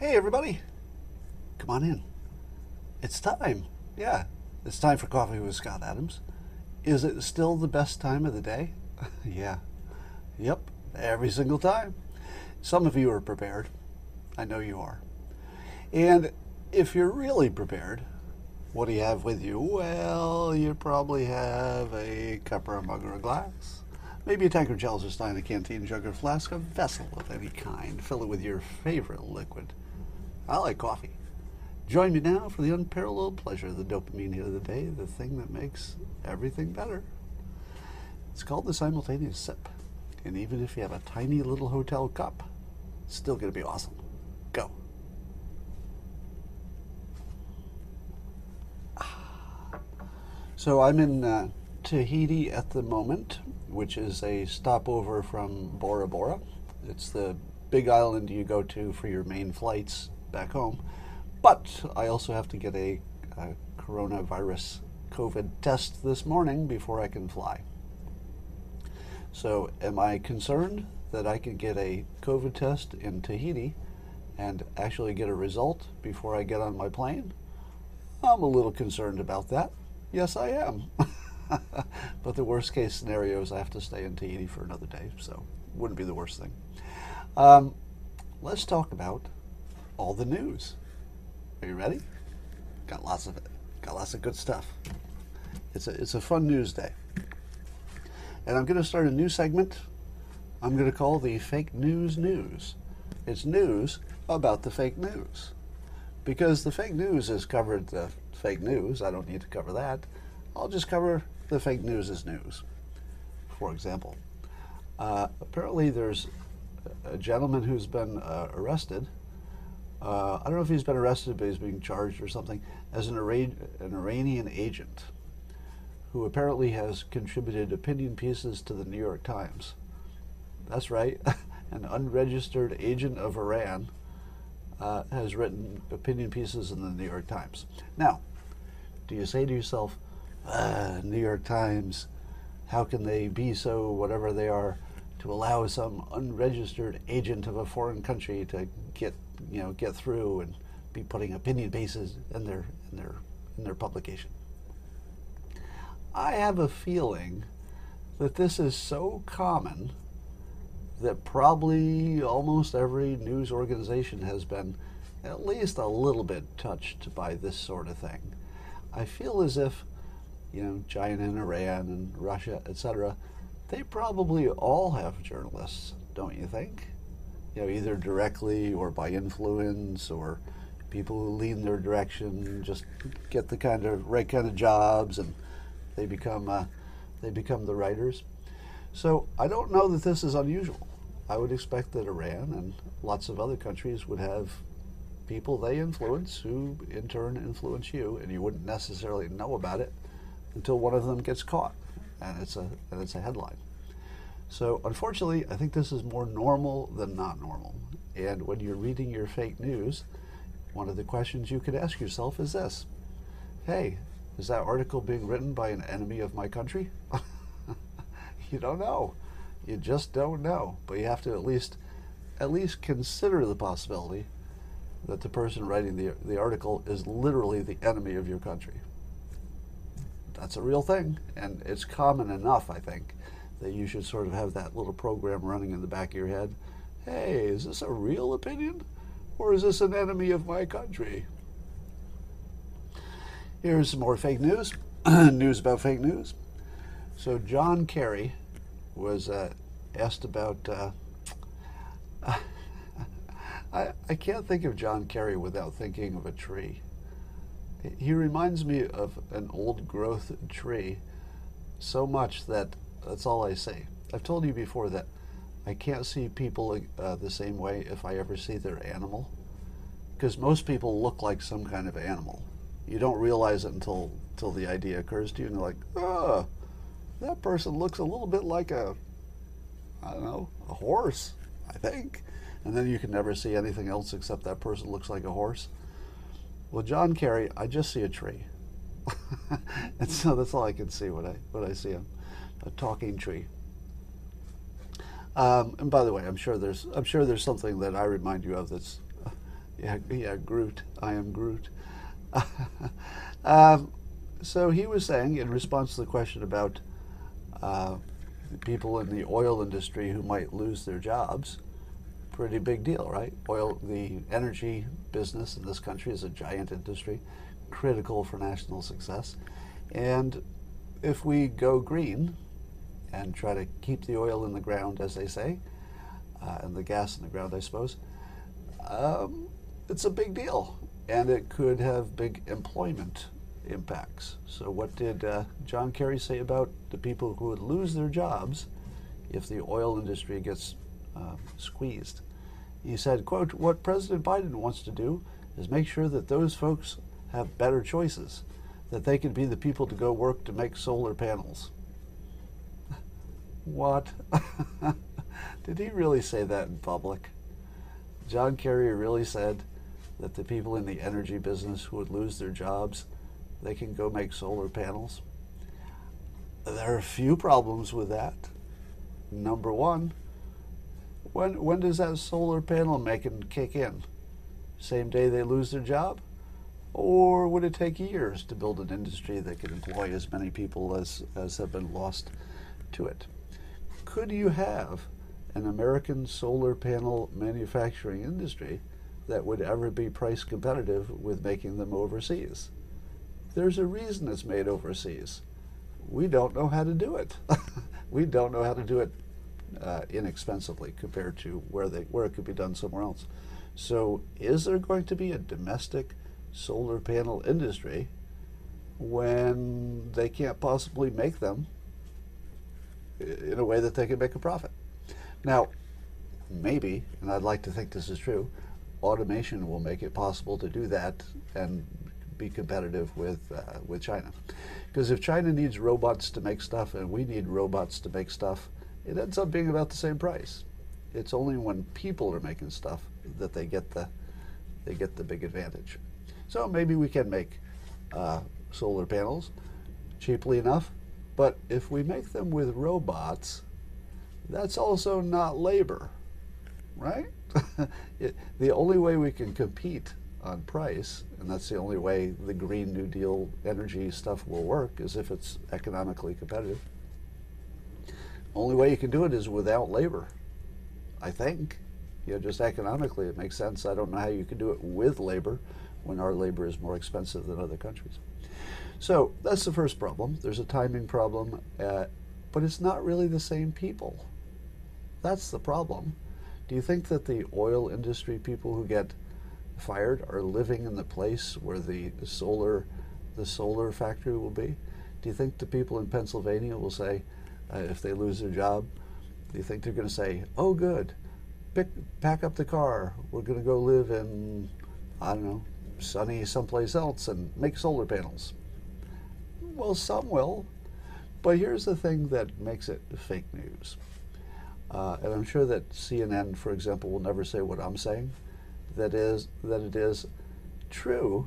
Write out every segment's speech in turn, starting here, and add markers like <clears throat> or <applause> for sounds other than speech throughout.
Hey, everybody. Come on in. It's time. Yeah, it's time for Coffee with Scott Adams. Is it still the best time of the day? <laughs> yeah. Yep, every single time. Some of you are prepared. I know you are. And if you're really prepared, what do you have with you? Well, you probably have a cup or a mug or a glass. Maybe a tankard, chalice, or stein, a canteen, jug, or flask, a vessel of any kind. Fill it with your favorite liquid. I like coffee. Join me now for the unparalleled pleasure of the dopamine hit of the day, the thing that makes everything better. It's called the simultaneous sip. And even if you have a tiny little hotel cup, it's still going to be awesome. Go. <sighs> So I'm in uh, Tahiti at the moment, which is a stopover from Bora Bora. It's the big island you go to for your main flights back home. But I also have to get a, a coronavirus COVID test this morning before I can fly. So, am I concerned that I could get a COVID test in Tahiti and actually get a result before I get on my plane? I'm a little concerned about that. Yes, I am. <laughs> <laughs> but the worst case scenario is I have to stay in Tahiti for another day, so wouldn't be the worst thing. Um, let's talk about all the news. Are you ready? Got lots of it. Got lots of good stuff. It's a, it's a fun news day. And I'm going to start a new segment I'm going to call the Fake News News. It's news about the fake news. Because the fake news has covered the fake news. I don't need to cover that. I'll just cover the fake news is news. For example, uh, apparently there's a gentleman who's been uh, arrested. Uh, I don't know if he's been arrested, but he's being charged or something as an, an Iranian agent who apparently has contributed opinion pieces to the New York Times. That's right, <laughs> an unregistered agent of Iran uh, has written opinion pieces in the New York Times. Now, do you say to yourself, ah, New York Times, how can they be so whatever they are to allow some unregistered agent of a foreign country to get you know get through and be putting opinion pieces in their in their in their publication? I have a feeling that this is so common that probably almost every news organization has been at least a little bit touched by this sort of thing. I feel as if, you know, China and Iran and Russia, etc., they probably all have journalists, don't you think? You know, either directly or by influence or people who lean their direction just get the kind of right kind of jobs and they become uh, they become the writers. So I don't know that this is unusual. I would expect that Iran and lots of other countries would have people they influence who in turn influence you, and you wouldn't necessarily know about it until one of them gets caught, and it's a and it's a headline. So unfortunately, I think this is more normal than not normal. And when you're reading your fake news, one of the questions you could ask yourself is this: Hey, is that article being written by an enemy of my country? <laughs> you don't know. You just don't know. But you have to at least at least consider the possibility that the person writing the, the article is literally the enemy of your country. That's a real thing, and it's common enough, I think, that you should sort of have that little program running in the back of your head. Hey, is this a real opinion? Or is this an enemy of my country? Here's some more fake news. <clears throat> news about fake news. So John Kerry was uh, asked about. Uh, <laughs> I, I can't think of John Kerry without thinking of a tree. He reminds me of an old growth tree so much that that's all I say. I've told you before that I can't see people uh, the same way if I ever see their animal. Because most people look like some kind of animal. You don't realize it until, until the idea occurs to you, and you're like, oh, that person looks a little bit like a, I don't know, a horse, I think. And then you can never see anything else except that person looks like a horse. Well, John Kerry, I just see a tree. <laughs> and so that's all I can see when I, when I see him a talking tree. Um, and by the way, I'm sure there's I'm sure there's something that I remind you of that's <laughs> yeah yeah Groot. I am Groot. <laughs> um, so he was saying in response to the question about uh, people in the oil industry who might lose their jobs, pretty big deal, right? Oil, the energy business in this country is a giant industry, critical for national success, and if we go green and try to keep the oil in the ground, as they say, uh, and the gas in the ground, I suppose, um, it's a big deal, and it could have big employment impacts. So, what did uh, John Kerry say about the people who would lose their jobs if the oil industry gets uh, squeezed? He said, "quote What President Biden wants to do is make sure that those folks have better choices, that they can be the people to go work to make solar panels." <laughs> what? <laughs> did he really say that in public? John Kerry really said that the people in the energy business who would lose their jobs they can go make solar panels. There are a few problems with that. Number one, when when does that solar panel making kick in? Same day they lose their job? Or would it take years to build an industry that could employ as many people as, as have been lost to it? Could you have an American solar panel manufacturing industry that would ever be price competitive with making them overseas? There's a reason it's made overseas. We don't know how to do it. <laughs> we don't know how to do it uh, inexpensively compared to where they where it could be done somewhere else. So, is there going to be a domestic solar panel industry when they can't possibly make them in a way that they can make a profit? Now, maybe, and I'd like to think this is true, automation will make it possible to do that and be competitive with uh, with China. Because if China needs robots to make stuff and we need robots to make stuff, it ends up being about the same price. It's only when people are making stuff that they get the they get the big advantage. So maybe we can make uh, solar panels cheaply enough, but if we make them with robots, that's also not labor, right? <laughs> it, the only way we can compete on price, and that's the only way the Green New Deal energy stuff will work, is if it's economically competitive. Only way you can do it is without labor, I think. You know, just economically, it makes sense. I don't know how you can do it with labor when our labor is more expensive than other countries. So that's the first problem. There's a timing problem, uh, but it's not really the same people. That's the problem. Do you think that the oil industry people who get fired are living in the place where the solar the solar factory will be? Do you think the people in Pennsylvania will say, uh, if they lose their job, do you think they're going to say, "Oh, good, pick pack up the car, we're going to go live in, I don't know, sunny someplace else and make solar panels"? Well, some will, but here's the thing that makes it fake news. Uh, and I'm sure that CNN, for example, will never say what I'm saying that is that it is true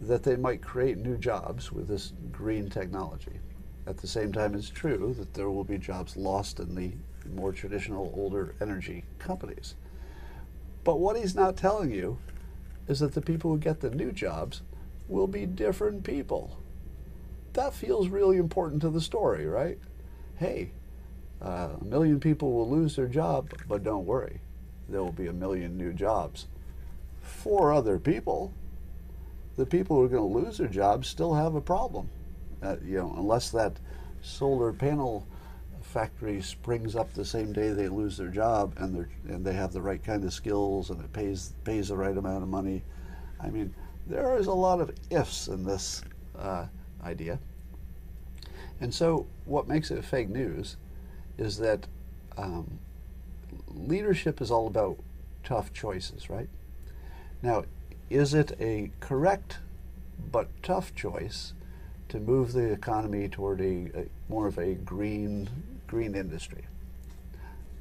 that they might create new jobs with this green technology. At the same time, it's true that there will be jobs lost in the more traditional, older energy companies. But what he's not telling you is that the people who get the new jobs will be different people. That feels really important to the story, right? Hey, uh, a million people will lose their job, but don't worry, there will be a million new jobs for other people, the people who are going to lose their jobs still have a problem. Uh, you know, unless that solar panel factory springs up the same day they lose their job and they and they have the right kind of skills and it pays pays the right amount of money. I mean, there is a lot of ifs in this uh, idea. And so, what makes it fake news is that um, leadership is all about tough choices, right? Now, is it a correct but tough choice to move the economy toward a, a more of a green green industry?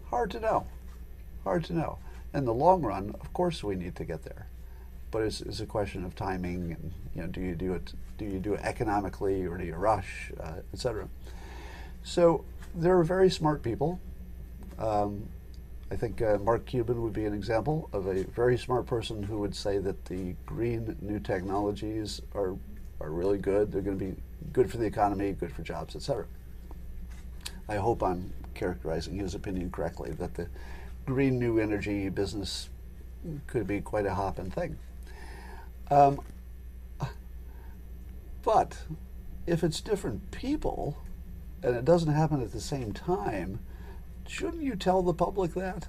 Hard to know. Hard to know. In the long run, of course, we need to get there, but it's, it's a question of timing and you know, do you do it do you do it economically or do you rush, uh, etc. So there are very smart people Um, I think uh, Mark Cuban would be an example of a very smart person who would say that the green new technologies are are really good. They're going to be good for the economy, good for jobs, etc. I hope I'm characterizing his opinion correctly that the green new energy business could be quite a hopping thing. Um, but if it's different people and it doesn't happen at the same time, shouldn't you tell the public that?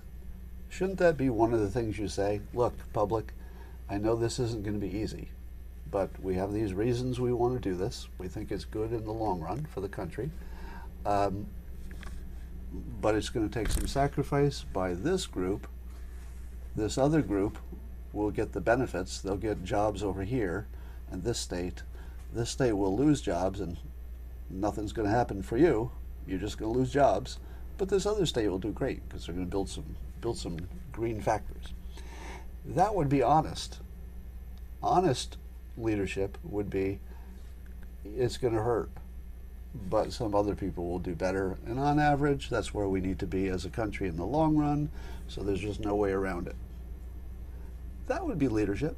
Shouldn't that be one of the things you say? Look, public, I know this isn't going to be easy, but we have these reasons we want to do this. We think it's good in the long run for the country. Um, but it's going to take some sacrifice by this group. This other group will get the benefits. They'll get jobs over here, and this state, this state will lose jobs, and nothing's going to happen for you. You're just going to lose jobs. But this other state will do great because they're going to build some build some green factories. That would be honest. Honest leadership would be it's going to hurt, but some other people will do better. And on average, that's where we need to be as a country in the long run. So there's just no way around it. That would be leadership.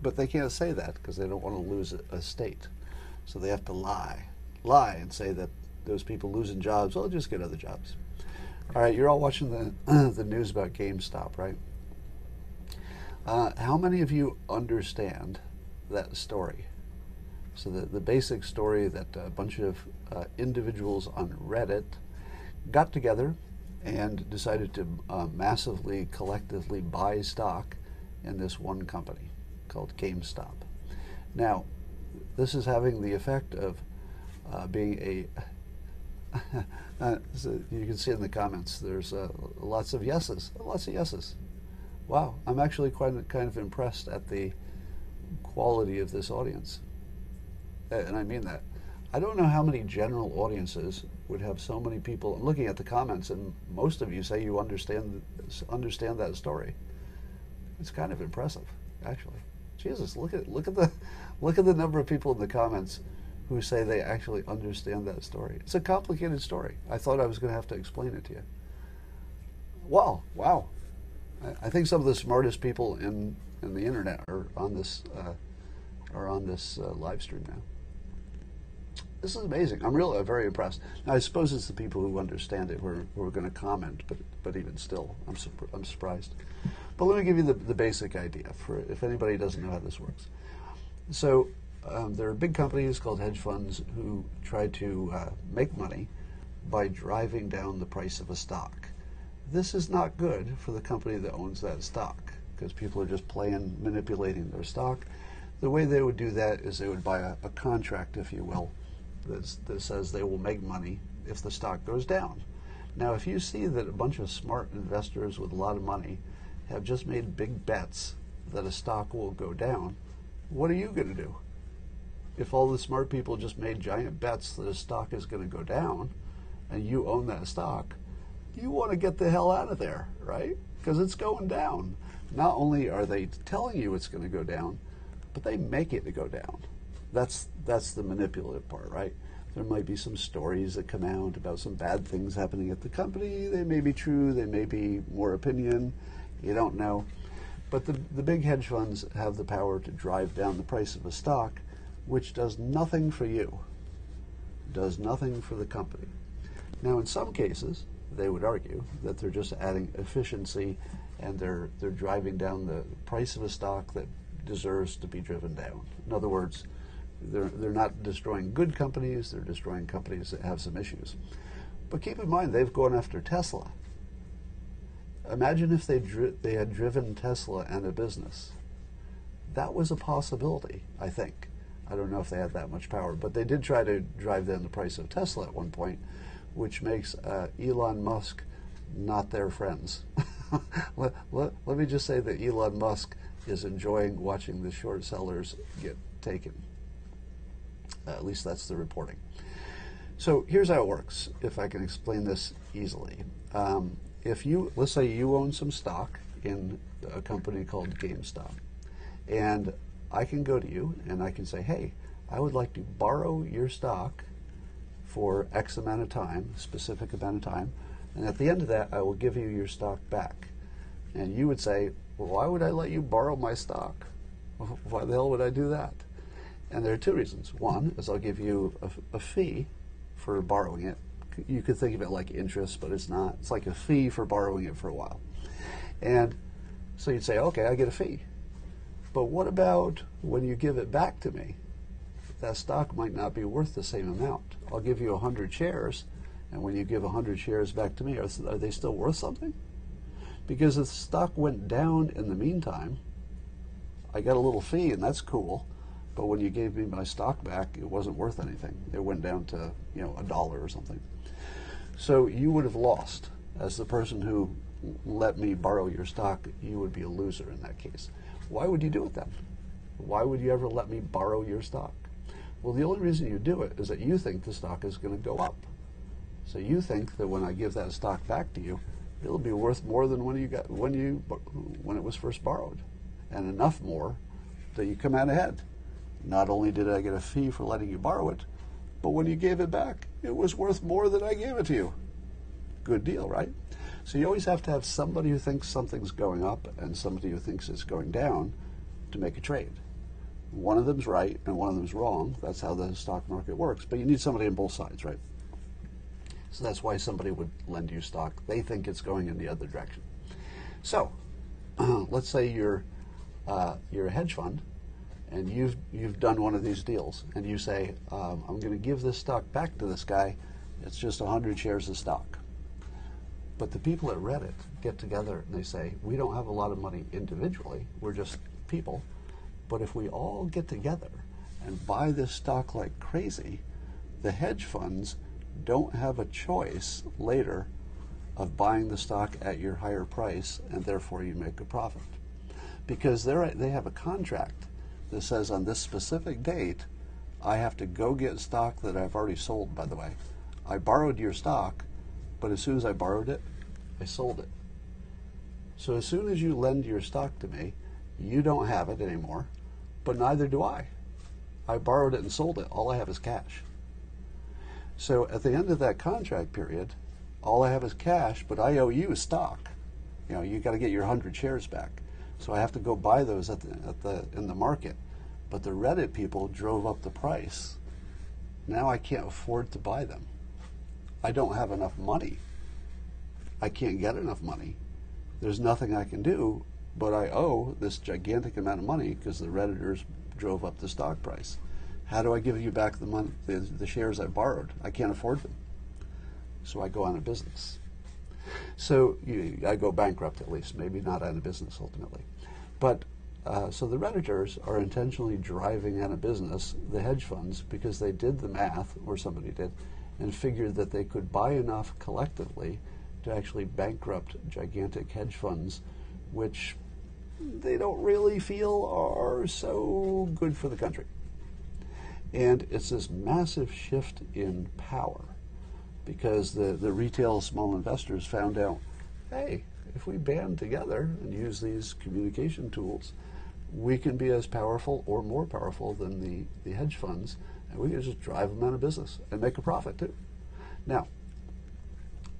But they can't say that because they don't want to lose a state. So they have to lie. Lie and say that those people losing jobs, well, just get other jobs. All right, you're all watching the, <clears throat> the news about GameStop, right? Uh, how many of you understand that story? So the, the basic story that a bunch of uh, individuals on Reddit got together and decided to uh, massively, collectively buy stock in this one company called GameStop. Now, this is having the effect of uh, being a <laughs> uh, so you can see in the comments there's uh, lots of yeses, lots of yeses. Wow, I'm actually quite kind of impressed at the quality of this audience, and I mean that. I don't know how many general audiences would have so many people. I'm looking at the comments, and most of you say you understand understand that story. It's kind of impressive, actually. Jesus, look at look at the look at the number of people in the comments who say they actually understand that story. It's a complicated story. I thought I was going to have to explain it to you. Wow, wow. I, I think some of the smartest people in, in the internet are on this uh, on this uh, live stream now. This is amazing. I'm really very impressed. Now, I suppose it's the people who understand it who are, who are going to comment, but but even still, I'm I'm surprised. But let me give you the, the basic idea for if anybody doesn't know how this works. So um, there are big companies called hedge funds who try to uh, make money by driving down the price of a stock. This is not good for the company that owns that stock because people are just playing, manipulating their stock. The way they would do that is they would buy a, a contract, if you will, that says they will make money if the stock goes down. Now, if you see that a bunch of smart investors with a lot of money have just made big bets that a stock will go down, what are you going to do? if all the smart people just made giant bets that a stock is going to go down and you own that stock, you want to get the hell out of there, right? Because it's going down. Not only are they telling you it's going to go down, but they make it to go down. That's that's the manipulative part, right? There might be some stories that come out about some bad things happening at the company. They may be true, they may be more opinion. You don't know. But the, the big hedge funds have the power to drive down the price of a stock which does nothing for you, does nothing for the company. Now, in some cases, they would argue that they're just adding efficiency and they're, they're driving down the price of a stock that deserves to be driven down. In other words, they're, they're not destroying good companies, they're destroying companies that have some issues. But keep in mind, they've gone after Tesla. Imagine if they, dri- they had driven Tesla and a business. That was a possibility, I think. I don't know if they had that much power, but they did try to drive down the price of Tesla at one point, which makes uh, Elon Musk not their friends. <laughs> <laughs> let, let, let, me just say that Elon Musk is enjoying watching the short sellers get taken. Uh, at least that's the reporting. So here's how it works, if I can explain this easily. Um, if you, let's say you own some stock in a company called GameStop, and I can go to you and I can say, hey, I would like to borrow your stock for X amount of time, specific amount of time, And at the end of that, I will give you your stock back. And you would say, well, why would I let you borrow my stock? <laughs> Why the hell would I do that? And there are two reasons. One is I'll give you a, a fee for borrowing it. You could think of it like interest, but it's not. It's like a fee for borrowing it for a while. And so you'd say, okay, I get a fee. But what about when you give it back to me? That stock might not be worth the same amount. I'll give you 100 shares, and when you give 100 shares back to me, are, are they still worth something? Because if the stock went down in the meantime, I got a little fee, and that's cool. But when you gave me my stock back, it wasn't worth anything. It went down to you know a dollar or something. So you would have lost as the person who let me borrow your stock. You would be a loser in that case. Why would you do it then? Why would you ever let me borrow your stock? Well, the only reason you do it is that you think the stock is going to go up. So you think that when I give that stock back to you, it'll be worth more than when you got when you when it was first borrowed, and enough more that you come out ahead. Not only did I get a fee for letting you borrow it, but when you gave it back, it was worth more than I gave it to you. Good deal, right? So you always have to have somebody who thinks something's going up and somebody who thinks it's going down to make a trade. One of them's right and one of them's wrong. That's how the stock market works. But you need somebody on both sides, right? So that's why somebody would lend you stock. They think it's going in the other direction. So <clears throat> let's say you're uh, you're a hedge fund and you've you've done one of these deals, and you say, um, "I'm going to give this stock back to this guy. It's just 100 shares of stock." But the people at Reddit get together and they say, "We don't have a lot of money individually. We're just people, but if we all get together and buy this stock like crazy, the hedge funds don't have a choice later of buying the stock at your higher price, and therefore you make a profit." Because they they have a contract that says on this specific date, I have to go get stock that I've already sold, by the way. I borrowed your stock, but as soon as I borrowed it, I sold it. So as soon as you lend your stock to me, you don't have it anymore, but neither do I. I borrowed it and sold it. All I have is cash. So at the end of that contract period, all I have is cash, but I owe you stock. You know, you got to get your 100 shares back. So I have to go buy those at the, at the in the market. But the Reddit people drove up the price. Now I can't afford to buy them. I don't have enough money. I can't get enough money. There's nothing I can do, but I owe this gigantic amount of money because the Redditors drove up the stock price. How do I give you back the money, the, the shares I borrowed? I can't afford them. So I go out of business. So you, I go bankrupt at least, maybe not out of business ultimately. But uh, so the Redditors are intentionally driving out of business the hedge funds because they did the math, or somebody did, and figured that they could buy enough collectively to actually bankrupt gigantic hedge funds, which they don't really feel are so good for the country. And it's this massive shift in power because the, the retail small investors found out, hey, if we band together and use these communication tools, we can be as powerful or more powerful than the, the hedge funds, and we can just drive them out of business and make a profit too. Now,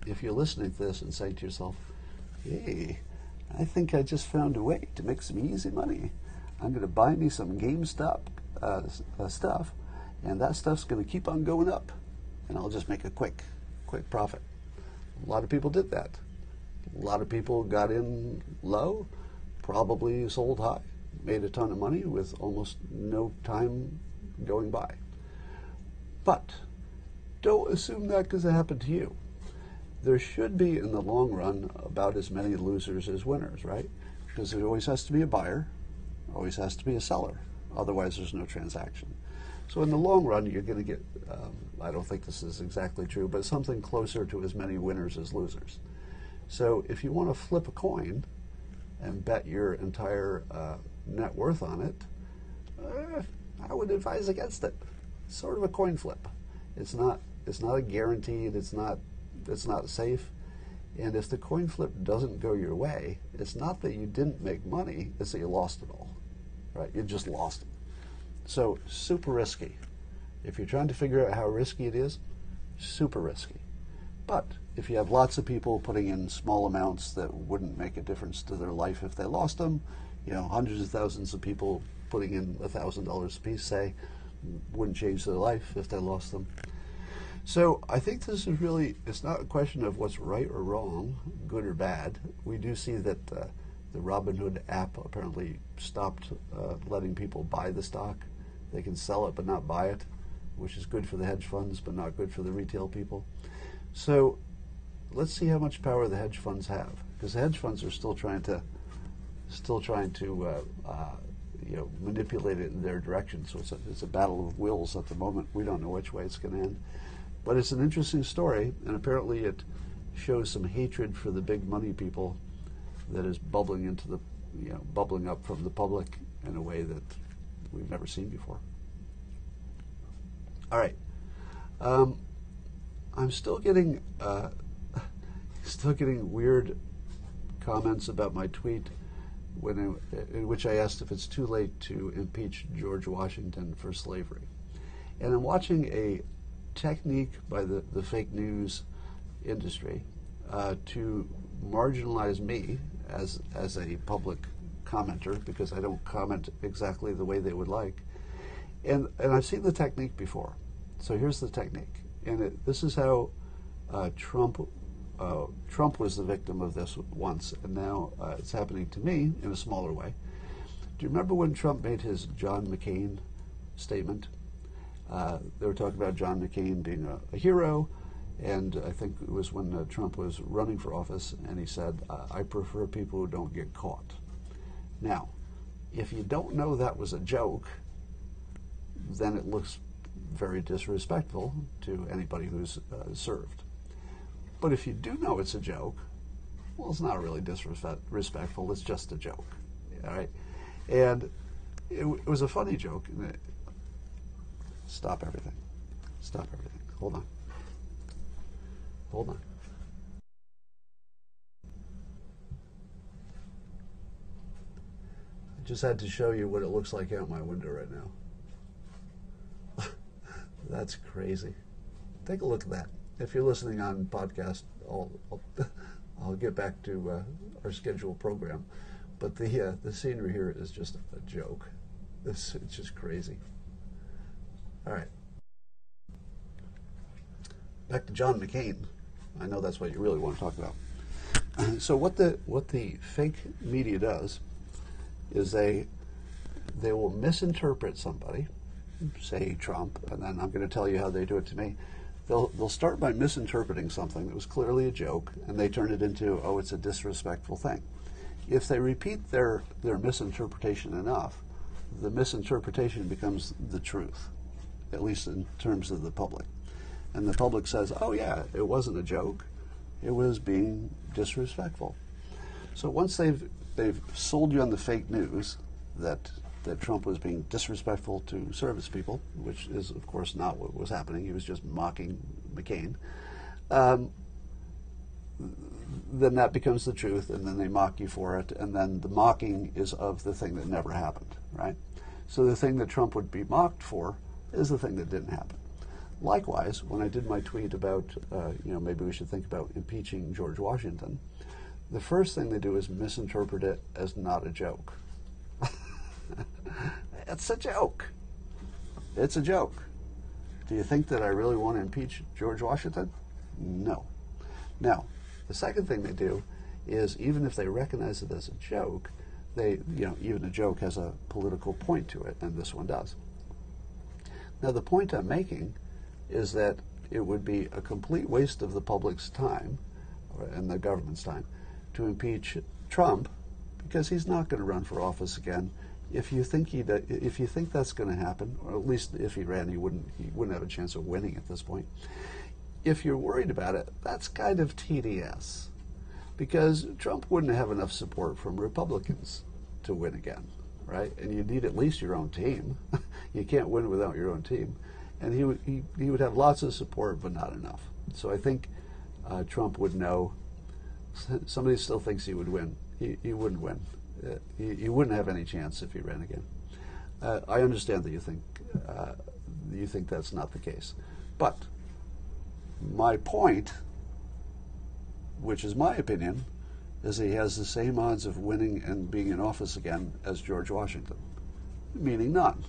if you're listening to this and saying to yourself, hey, I think I just found a way to make some easy money. I'm going to buy me some GameStop uh, uh, stuff, and that stuff's going to keep on going up, and I'll just make a quick quick profit. A lot of people did that. A lot of people got in low, probably sold high, made a ton of money with almost no time going by. But don't assume that because it happened to you. There should be, in the long run, about as many losers as winners, right? Because there always has to be a buyer, always has to be a seller. Otherwise, there's no transaction. So in the long run, you're going to get, um, I don't think this is exactly true, but something closer to as many winners as losers. So if you want to flip a coin and bet your entire uh, net worth on it, uh, I would advise against it. Sort of a coin flip. It's not. It's not a guaranteed. It's not. It's not safe. And if the coin flip doesn't go your way, it's not that you didn't make money. It's that you lost it all. Right? You just lost it. So super risky. If you're trying to figure out how risky it is, super risky. But if you have lots of people putting in small amounts that wouldn't make a difference to their life if they lost them, you know, hundreds of thousands of people putting in thousand dollars a piece, say, wouldn't change their life if they lost them. So I think this is really, it's not a question of what's right or wrong, good or bad. We do see that uh, the Robinhood app apparently stopped uh, letting people buy the stock. They can sell it but not buy it, which is good for the hedge funds but not good for the retail people. So let's see how much power the hedge funds have, because the hedge funds are still trying to, still trying to, uh, uh, you know, manipulate it in their direction. So it's a, it's a battle of wills at the moment. We don't know which way it's going to end. But it's an interesting story, and apparently it shows some hatred for the big money people that is bubbling into the, you know, bubbling up from the public in a way that we've never seen before. All right. Um, I'm still getting, uh, <laughs> still getting weird comments about my tweet when I, in which I asked if it's too late to impeach George Washington for slavery. And I'm watching a technique by the, the fake news industry uh, to marginalize me as, as a public commenter because I don't comment exactly the way they would like. And, and I've seen the technique before. So here's the technique. And it, this is how uh, Trump uh, Trump was the victim of this once, and now uh, it's happening to me in a smaller way. Do you remember when Trump made his John McCain statement? Uh, they were talking about John McCain being a, a hero, and I think it was when uh, Trump was running for office, and he said, I prefer people who don't get caught. Now, if you don't know that was a joke, then it looks very disrespectful to anybody who's uh, served. But if you do know it's a joke, well, it's not really disrespectful. It's just a joke, all right? And it, it was a funny joke. Stop everything. Stop everything. Hold on. Hold on. Just had to show you what it looks like out my window right now. <laughs> That's crazy. Take a look at that. If you're listening on podcast, I'll, I'll, <laughs> I'll get back to uh, our scheduled program. But the uh, the scenery here is just a joke. This it's just crazy. All right. Back to John McCain. I know that's what you really want to talk about. <clears throat> So what the what the fake media does is they they will misinterpret somebody, say Trump, and then I'm going to tell you how they do it to me. They'll they'll start by misinterpreting something that was clearly a joke, and they turn it into oh, it's a disrespectful thing. If they repeat their their misinterpretation enough, the misinterpretation becomes the truth, at least in terms of the public. And the public says, oh, yeah, it wasn't a joke, it was being disrespectful. So once they've, they've sold you on the fake news that, that Trump was being disrespectful to service people, which is, of course, not what was happening, he was just mocking McCain. Um, then that becomes the truth, and then they mock you for it, and then the mocking is of the thing that never happened, right? So the thing that Trump would be mocked for is the thing that didn't happen. Likewise, when I did my tweet about, uh, you know, maybe we should think about impeaching George Washington, the first thing they do is misinterpret it as not a joke. <laughs> it's a joke. It's a joke. Do you think that I really want to impeach George Washington? No. Now, the second thing they do is even if they recognize it as a joke, they, you know, even a joke has a political point to it, and this one does. Now, the point I'm making is that it would be a complete waste of the public's time and the government's time to impeach Trump because he's not going to run for office again. If you think he if you think that's going to happen, or at least if he ran, he wouldn't he wouldn't have a chance of winning at this point. If you're worried about it, that's kind of TDS, because Trump wouldn't have enough support from Republicans to win again, right? And you need at least your own team. <laughs> you can't win without your own team and he would he, he would have lots of support, but not enough. So I think uh, Trump would know. Somebody still thinks he would win. He, he wouldn't win. Uh, he, he wouldn't have any chance if he ran again. Uh, I understand that you think uh, you think that's not the case, but my point which is my opinion, is he has the same odds of winning and being in office again as George Washington, meaning none,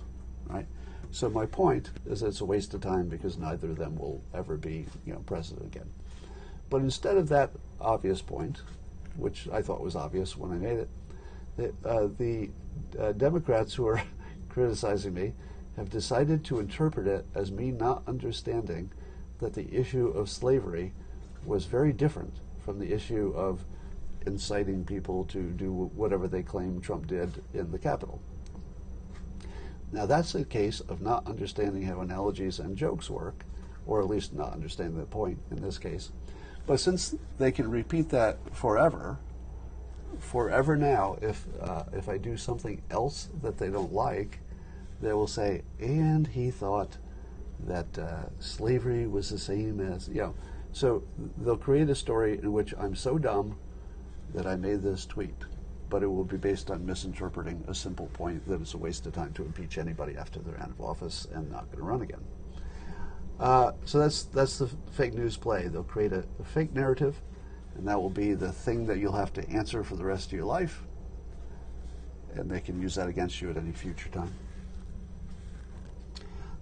right? So my point is that it's a waste of time because neither of them will ever be, you know, president again. But instead of that obvious point, which I thought was obvious when I made it, the, uh, the uh, Democrats who are <laughs> criticizing me have decided to interpret it as me not understanding that the issue of slavery was very different from the issue of inciting people to do whatever they claim Trump did in the Capitol. Now, that's a case of not understanding how analogies and jokes work, or at least not understanding the point in this case. But since they can repeat that forever, forever now, if, uh, if I do something else that they don't like, they will say, and he thought that uh, slavery was the same as, you know. So they'll create a story in which I'm so dumb that I made this tweet, but it will be based on misinterpreting a simple point that it's a waste of time to impeach anybody after they're out of office and not going to run again. Uh, so that's that's the fake news play. They'll create a, a fake narrative, and that will be the thing that you'll have to answer for the rest of your life. And they can use that against you at any future time.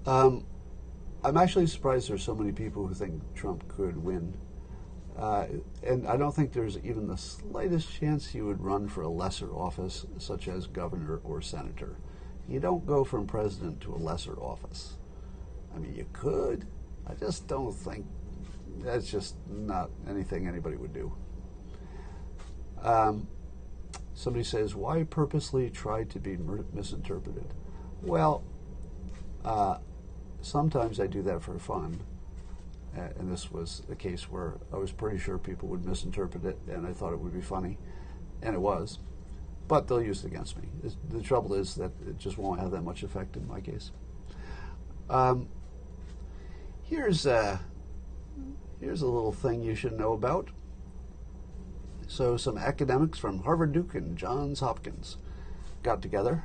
Um, I'm actually surprised there's so many people who think Trump could win. Uh, and I don't think there's even the slightest chance he would run for a lesser office, such as governor or senator. You don't go from president to a lesser office. I mean, you could. I just don't think that's just not anything anybody would do. Um, somebody says, why purposely try to be misinterpreted? Well, uh, sometimes I do that for fun and this was a case where I was pretty sure people would misinterpret it, and I thought it would be funny, and it was. But they'll use it against me. The trouble is that it just won't have that much effect in my case. Um, here's a, here's a little thing you should know about. So some academics from Harvard, Duke, and Johns Hopkins got together.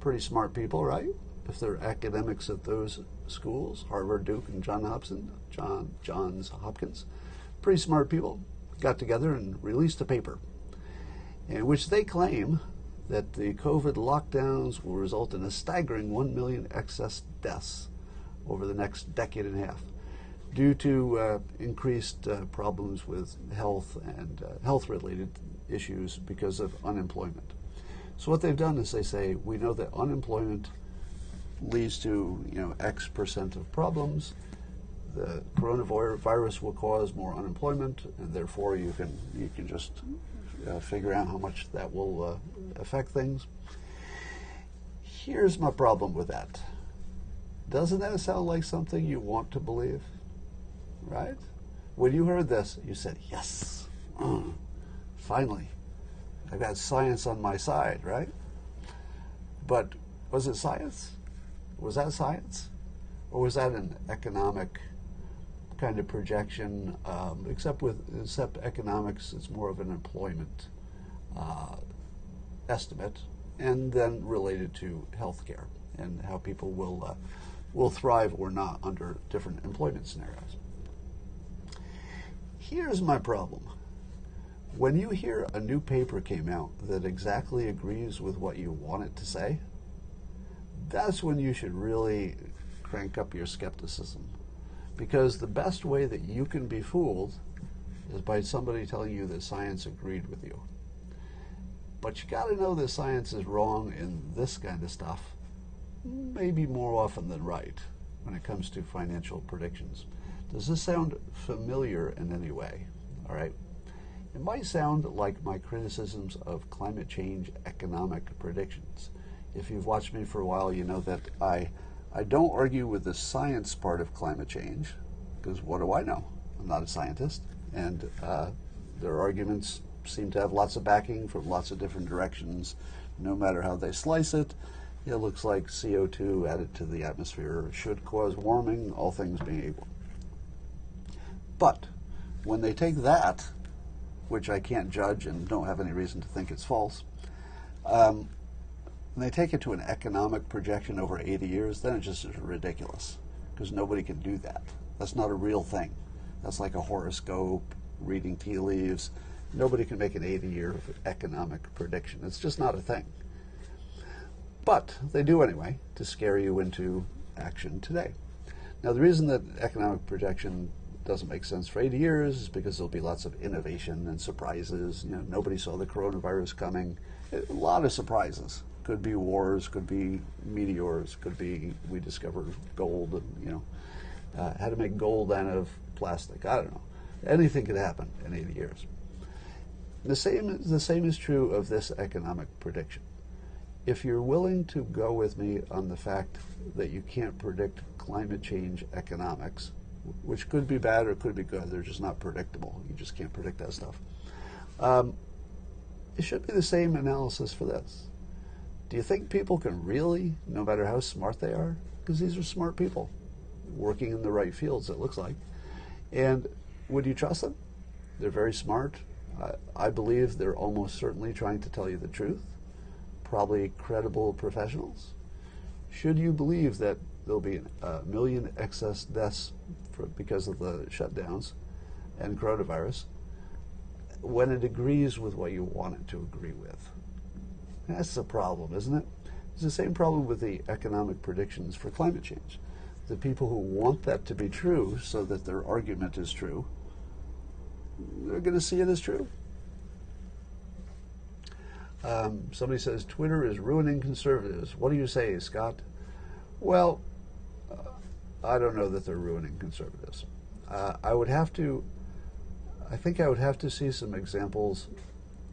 Pretty smart people, right? if they're academics at those schools, Harvard, Duke, and John Hopkins, John Johns Hopkins, pretty smart people, got together and released a paper in which they claim that the COVID lockdowns will result in a staggering 1 million excess deaths over the next decade and a half due to uh, increased uh, problems with health and uh, health related issues because of unemployment. So, what they've done is they say we know that unemployment leads to you know X percent of problems. The coronavirus will cause more unemployment, and therefore you can you can just uh, figure out how much that will uh, affect things. Here's my problem with that. Doesn't that sound like something you want to believe? Right? When you heard this, you said, "Yes, mm, finally, I've got science on my side." Right? But was it science? Was that science? Or was that an economic kind of projection? Um, except with except economics, it's more of an employment uh, estimate, and then related to healthcare and how people will uh, will thrive or not under different employment scenarios. Here's my problem. When you hear a new paper came out that exactly agrees with what you want it to say, that's when you should really crank up your skepticism. Because the best way that you can be fooled is by somebody telling you that science agreed with you. But you got to know that science is wrong in this kind of stuff, maybe more often than right when it comes to financial predictions. Does this sound familiar in any way? All right. It might sound like my criticisms of climate change economic predictions if you've watched me for a while, you know that I, I don't argue with the science part of climate change, because what do I know? I'm not a scientist, and uh, their arguments seem to have lots of backing from lots of different directions. No matter how they slice it, it looks like CO2 added to the atmosphere should cause warming, all things being equal. But when they take that, which I can't judge and don't have any reason to think it's false, um, when they take it to an economic projection over 80 years, then it just is ridiculous because nobody can do that. That's not a real thing. That's like a horoscope, reading tea leaves. Nobody can make an 80 year economic prediction. It's just not a thing. But they do anyway to scare you into action today. Now, the reason that economic projection doesn't make sense for 80 years is because there'll be lots of innovation and surprises. You know, nobody saw the coronavirus coming. A lot of surprises. Could be wars, could be meteors, could be we discover gold and, you know, uh, how to make gold out of plastic. I don't know. Anything could happen in 80 years. The same, the same is true of this economic prediction. If you're willing to go with me on the fact that you can't predict climate change economics, which could be bad or could be good, they're just not predictable. You just can't predict that stuff. Um, it should be the same analysis for this. Do you think people can really, no matter how smart they are, because these are smart people working in the right fields, it looks like, and would you trust them? They're very smart. I, I believe they're almost certainly trying to tell you the truth, probably credible professionals. Should you believe that there'll be a million excess deaths for, because of the shutdowns and coronavirus when it agrees with what you want it to agree with? That's the problem, isn't it? It's the same problem with the economic predictions for climate change. The people who want that to be true so that their argument is true, they're going to see it as true. Um, somebody says Twitter is ruining conservatives. What do you say, Scott? Well, uh, I don't know that they're ruining conservatives. Uh, I would have to, I think I would have to see some examples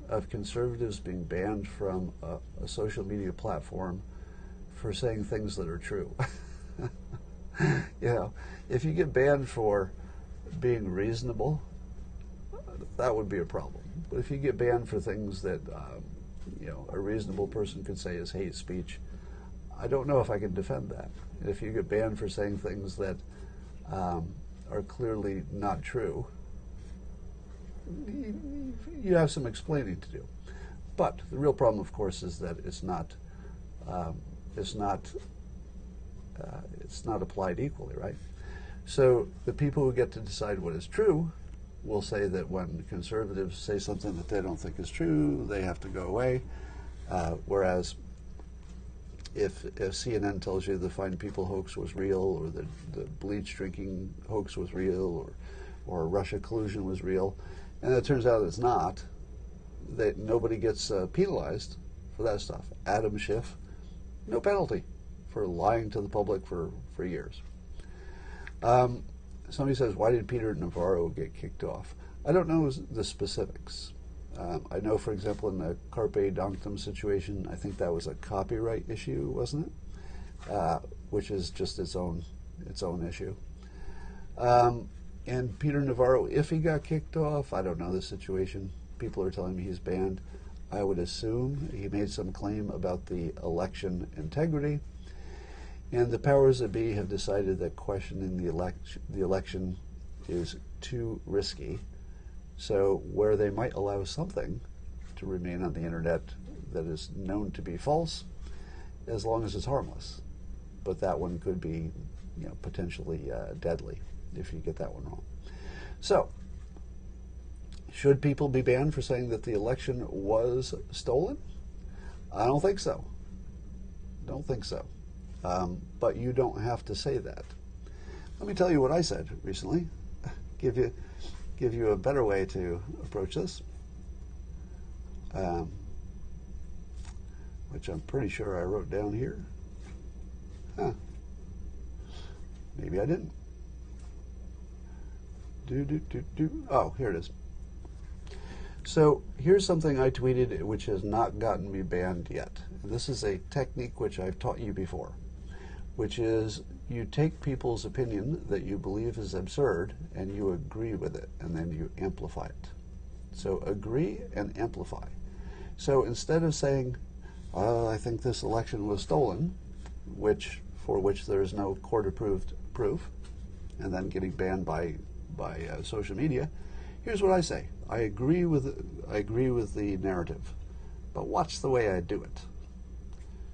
of conservatives being banned from a, a social media platform for saying things that are true. <laughs> you know, if you get banned for being reasonable, that would be a problem. But if you get banned for things that um, you know a reasonable person could say is hate speech, I don't know if I can defend that. If you get banned for saying things that um, are clearly not true, you have some explaining to do. But the real problem, of course, is that it's not um, it's not uh, it's not applied equally, right? So the people who get to decide what is true will say that when conservatives say something that they don't think is true, they have to go away. Uh, whereas if, if CNN tells you the Fine People hoax was real, or the, the bleach drinking hoax was real, or, or Russia collusion was real, and it turns out it's not, that nobody gets uh, penalized for that stuff. Adam Schiff, no penalty for lying to the public for, for years. Um, somebody says, why did Peter Navarro get kicked off? I don't know the specifics. Um, I know, for example, in the Carpe Donktum situation, I think that was a copyright issue, wasn't it? Uh, which is just its own its own issue. Um, and Peter Navarro, if he got kicked off, I don't know the situation. People are telling me he's banned. I would assume he made some claim about the election integrity. And the powers that be have decided that questioning the, elect- the election is too risky. So, where they might allow something to remain on the internet that is known to be false, as long as it's harmless. But that one could be, you know, potentially uh, deadly if you get that one wrong. So, should people be banned for saying that the election was stolen? I don't think so. Don't think so. Um, but you don't have to say that. Let me tell you what I said recently. <laughs> give you give you a better way to approach this, um, which I'm pretty sure I wrote down here. Huh. Maybe I didn't. Do do do do. Oh, here it is. So here's something I tweeted which has not gotten me banned yet. This is a technique which I've taught you before which is you take people's opinion that you believe is absurd and you agree with it and then you amplify it. So agree and amplify. So instead of saying, uh, I think this election was stolen, which for which there is no court approved proof, and then getting banned by by uh, social media, here's what I say: I agree with I agree with the narrative, but watch the way I do it.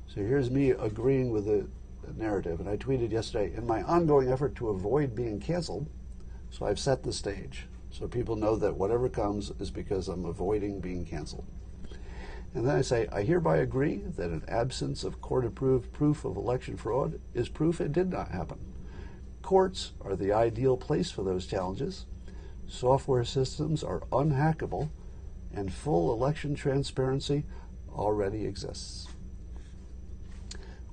So here's me agreeing with the narrative. And I tweeted yesterday, in my ongoing effort to avoid being canceled, so I've set the stage. So people know that whatever comes is because I'm avoiding being canceled. And then I say, I hereby agree that an absence of court approved proof of election fraud is proof it did not happen. Courts are the ideal place for those challenges. Software systems are unhackable, and full election transparency already exists.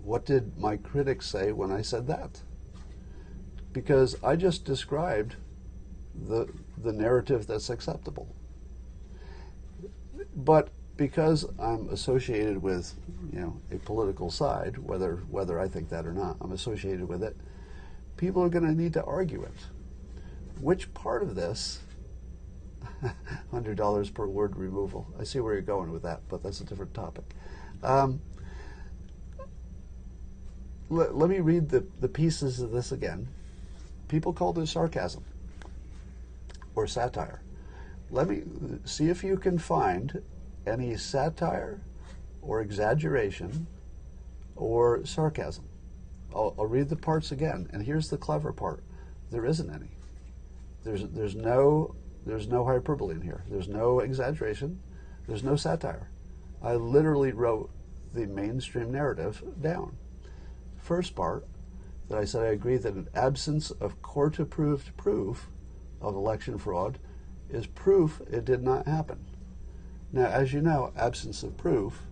What did my critics say when I said that? Because I just described the, the narrative that's acceptable. But because I'm associated with, you know, a political side, whether whether I think that or not, I'm associated with it. People are going to need to argue it. Which part of this, <laughs> hundred dollars per word removal? I see where you're going with that, but that's a different topic. Um, let, let me read the, the pieces of this again. People call this sarcasm or satire. Let me see if you can find any satire or exaggeration or sarcasm. I'll, I'll, read the parts again, and here's the clever part: there isn't any. There's there's no there's no hyperbole in here. There's no exaggeration. There's no satire. I literally wrote the mainstream narrative down. First part that I said I agree that an absence of court-approved proof of election fraud is proof it did not happen. Now, as you know, absence of proof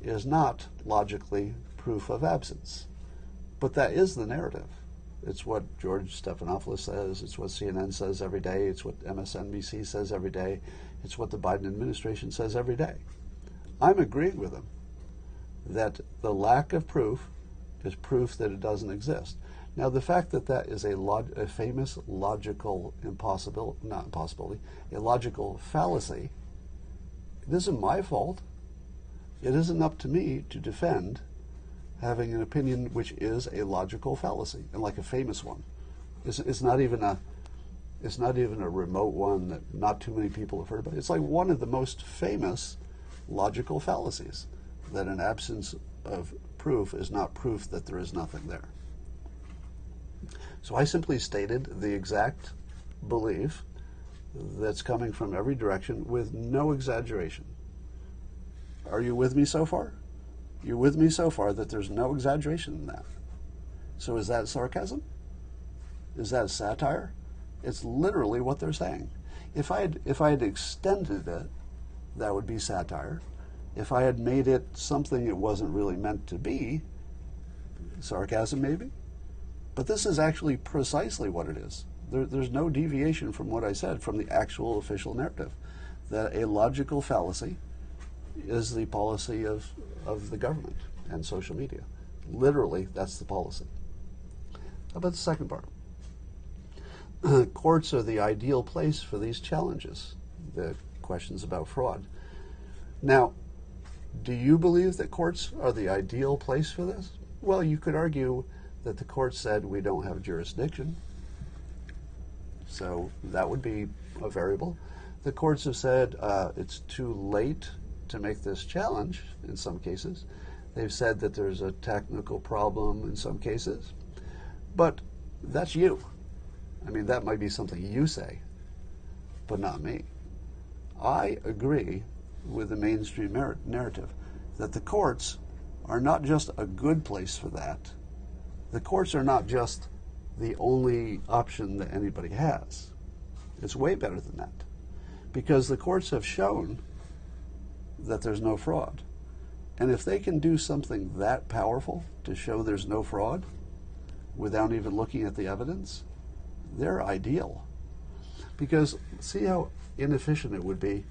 is not logically proof of absence. But that is the narrative. It's what George Stephanopoulos says. It's what CNN says every day. It's what MSNBC says every day. It's what the Biden administration says every day. I'm agreeing with them that the lack of proof is proof that it doesn't exist. Now, the fact that that is a, log- a famous logical impossibility, not impossibility, a logical fallacy, it isn't my fault. It isn't up to me to defend having an opinion which is a logical fallacy and like a famous one. It's, it's not even a it's not even a remote one that not too many people have heard about. It's like one of the most famous logical fallacies that an absence of proof is not proof that there is nothing there. So I simply stated the exact belief that's coming from every direction with no exaggeration. Are you with me so far? You're with me so far that there's no exaggeration in that. So is that sarcasm? Is that satire? It's literally what they're saying. If I had, if I had extended it, that would be satire. If I had made it something it wasn't really meant to be, sarcasm maybe. But this is actually precisely what it is. There, there's no deviation from what I said from the actual official narrative. That a logical fallacy is the policy of, of the government and social media. Literally, that's the policy. How about the second part? <clears throat> Courts are the ideal place for these challenges, the questions about fraud. Now, do you believe that courts are the ideal place for this? Well, you could argue that the court said we don't have jurisdiction. So that would be a variable. The courts have said uh, it's too late to make this challenge in some cases. They've said that there's a technical problem in some cases. But that's you. I mean, that might be something you say, but not me. I agree with the mainstream narrative that the courts are not just a good place for that. The courts are not just the only option that anybody has. It's way better than that. Because the courts have shown that there's no fraud. And if they can do something that powerful to show there's no fraud without even looking at the evidence, they're ideal. Because see how inefficient it would be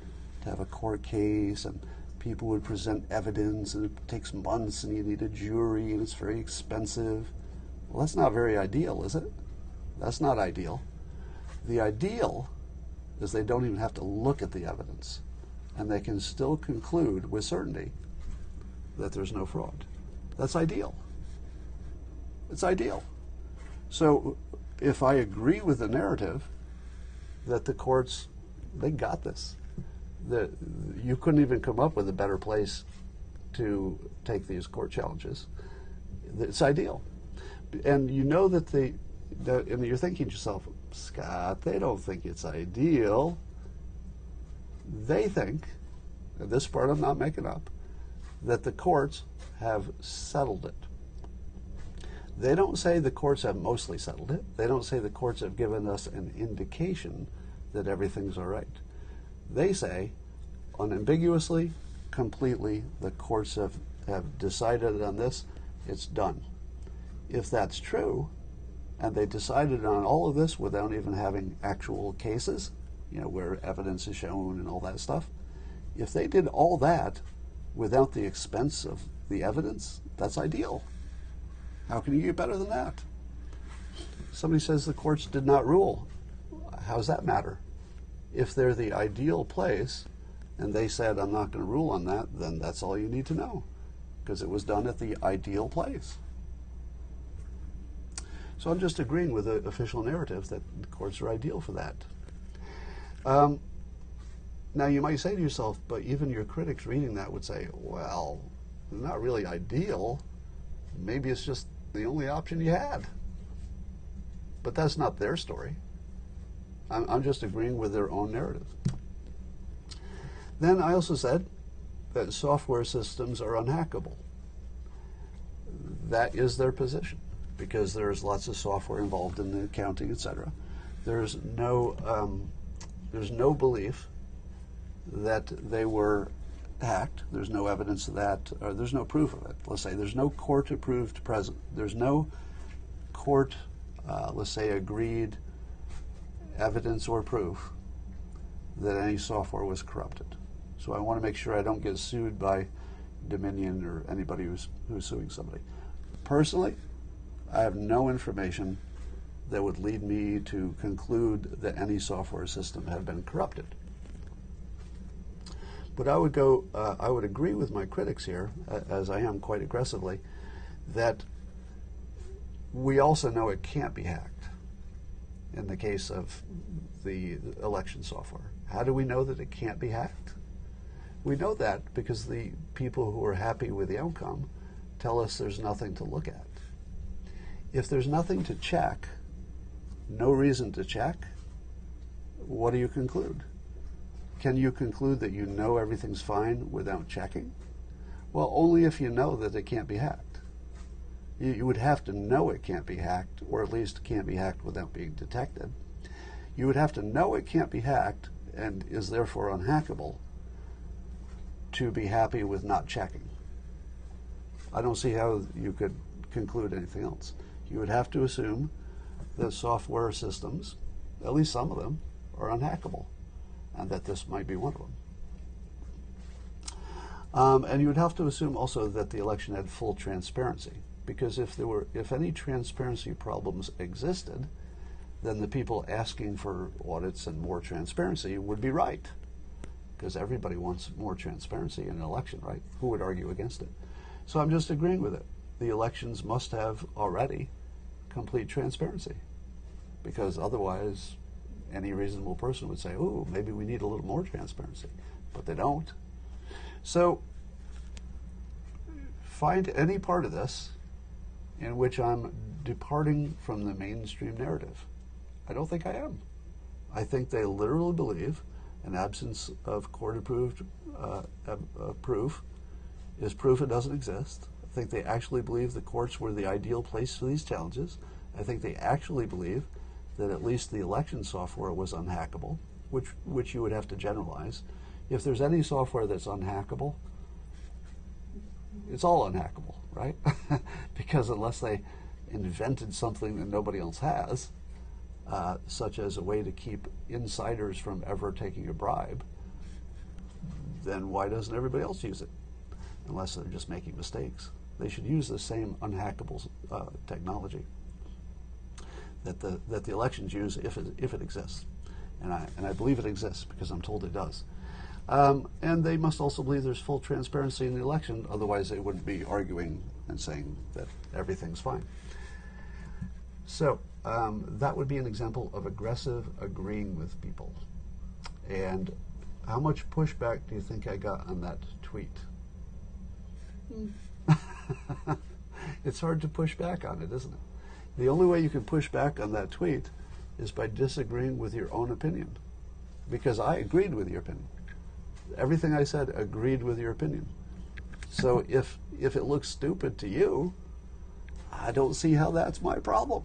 to have a court case and people would present evidence and it takes months and you need a jury and it's very expensive. Well, that's not very ideal, is it? That's not ideal. The ideal is they don't even have to look at the evidence and they can still conclude with certainty that there's no fraud. That's ideal. It's ideal. So if I agree with the narrative that the courts, they got this, that you couldn't even come up with a better place to take these court challenges, it's ideal. And you know that the, the and you're thinking to yourself, Scott, they don't think it's ideal. They think, and this part I'm not making up, that the courts have settled it. They don't say the courts have mostly settled it. They don't say the courts have given us an indication that everything's all right. They say, unambiguously, completely, the courts have, have decided on this, it's done. If that's true, and they decided on all of this without even having actual cases, you know, where evidence is shown and all that stuff, if they did all that without the expense of the evidence, that's ideal. How can you get better than that? Somebody says the courts did not rule. How does that matter? If they're the ideal place and they said, I'm not going to rule on that, then that's all you need to know because it was done at the ideal place. So I'm just agreeing with the official narrative that the courts are ideal for that. Um, now you might say to yourself, but even your critics reading that would say, well, not really ideal. Maybe it's just the only option you had. But that's not their story. I'm, I'm just agreeing with their own narrative. Then I also said that software systems are unhackable. That is their position because there's lots of software involved in the accounting, etc. There's no um, there's no belief that they were hacked. There's no evidence of that, or there's no proof of it. Let's say there's no court approved present. There's no court, uh, let's say, agreed evidence or proof that any software was corrupted. So I want to make sure I don't get sued by Dominion or anybody who's who's suing somebody. Personally, I have no information that would lead me to conclude that any software system had been corrupted. But I would go, uh, I would agree with my critics here, as I am quite aggressively, that we also know it can't be hacked in the case of the election software. How do we know that it can't be hacked? We know that because the people who are happy with the outcome tell us there's nothing to look at. If there's nothing to check, no reason to check, what do you conclude? Can you conclude that you know everything's fine without checking? Well, only if you know that it can't be hacked. You, you, would have to know it can't be hacked, or at least can't be hacked without being detected. You would have to know it can't be hacked and is therefore unhackable to be happy with not checking. I don't see how you could conclude anything else. You would have to assume that software systems, at least some of them, are unhackable and that this might be one of them. Um, and you would have to assume also that the election had full transparency, because if there were, if any transparency problems existed, then the people asking for audits and more transparency would be right, because everybody wants more transparency in an election, right? Who would argue against it? So I'm just agreeing with it. The elections must have already complete transparency, because otherwise any reasonable person would say, oh, maybe we need a little more transparency. But they don't. So find any part of this in which I'm departing from the mainstream narrative. I don't think I am. I think they literally believe an absence of court approved uh, uh, proof is proof it doesn't exist. I think they actually believe the courts were the ideal place for these challenges. I think they actually believe that at least the election software was unhackable, which, which you would have to generalize. If there's any software that's unhackable, it's all unhackable, right? <laughs> because unless they invented something that nobody else has, uh, such as a way to keep insiders from ever taking a bribe, then why doesn't everybody else use it? Unless they're just making mistakes. They should use the same unhackable uh, technology that the, that the elections use if it, if it exists. And I, and I believe it exists because I'm told it does. Um, and they must also believe there's full transparency in the election, otherwise, they wouldn't be arguing and saying that everything's fine. So, um, that would be an example of aggressive agreeing with people. And how much pushback do you think I got on that tweet? Mm. <laughs> it's hard to push back on it, isn't it? The only way you can push back on that tweet is by disagreeing with your own opinion. Because I agreed with your opinion. Everything I said agreed with your opinion. So if if it looks stupid to you, I don't see how that's my problem.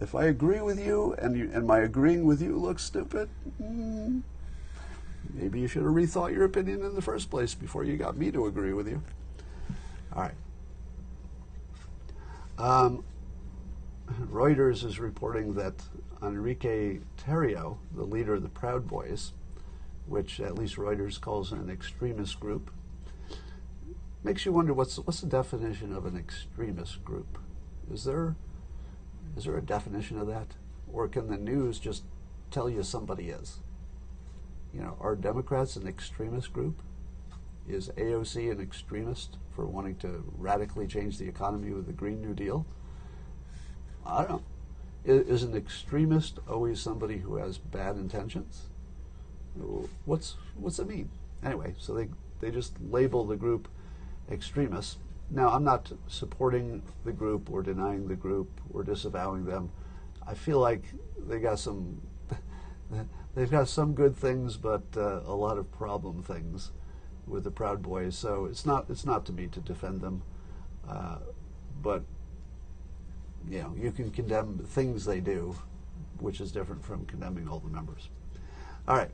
If I agree with you and you, and my agreeing with you looks stupid, mm, maybe you should have rethought your opinion in the first place before you got me to agree with you. All right. Um, Reuters is reporting that Enrique Tarrio, the leader of the Proud Boys, which at least Reuters calls an extremist group, makes you wonder what's what's the definition of an extremist group? Is there is there a definition of that, or can the news just tell you somebody is? You know, are Democrats an extremist group? Is AOC an extremist for wanting to radically change the economy with the Green New Deal? I don't know. Is, an extremist always somebody who has bad intentions? What's what's it mean? Anyway, so they they just label the group extremists. Now, I'm not supporting the group or denying the group or disavowing them. I feel like they got some, <laughs> they've got some good things, but uh, a lot of problem things with the Proud Boys. So it's not it's not to me to defend them, uh, but you know you can condemn things they do, which is different from condemning all the members. All right.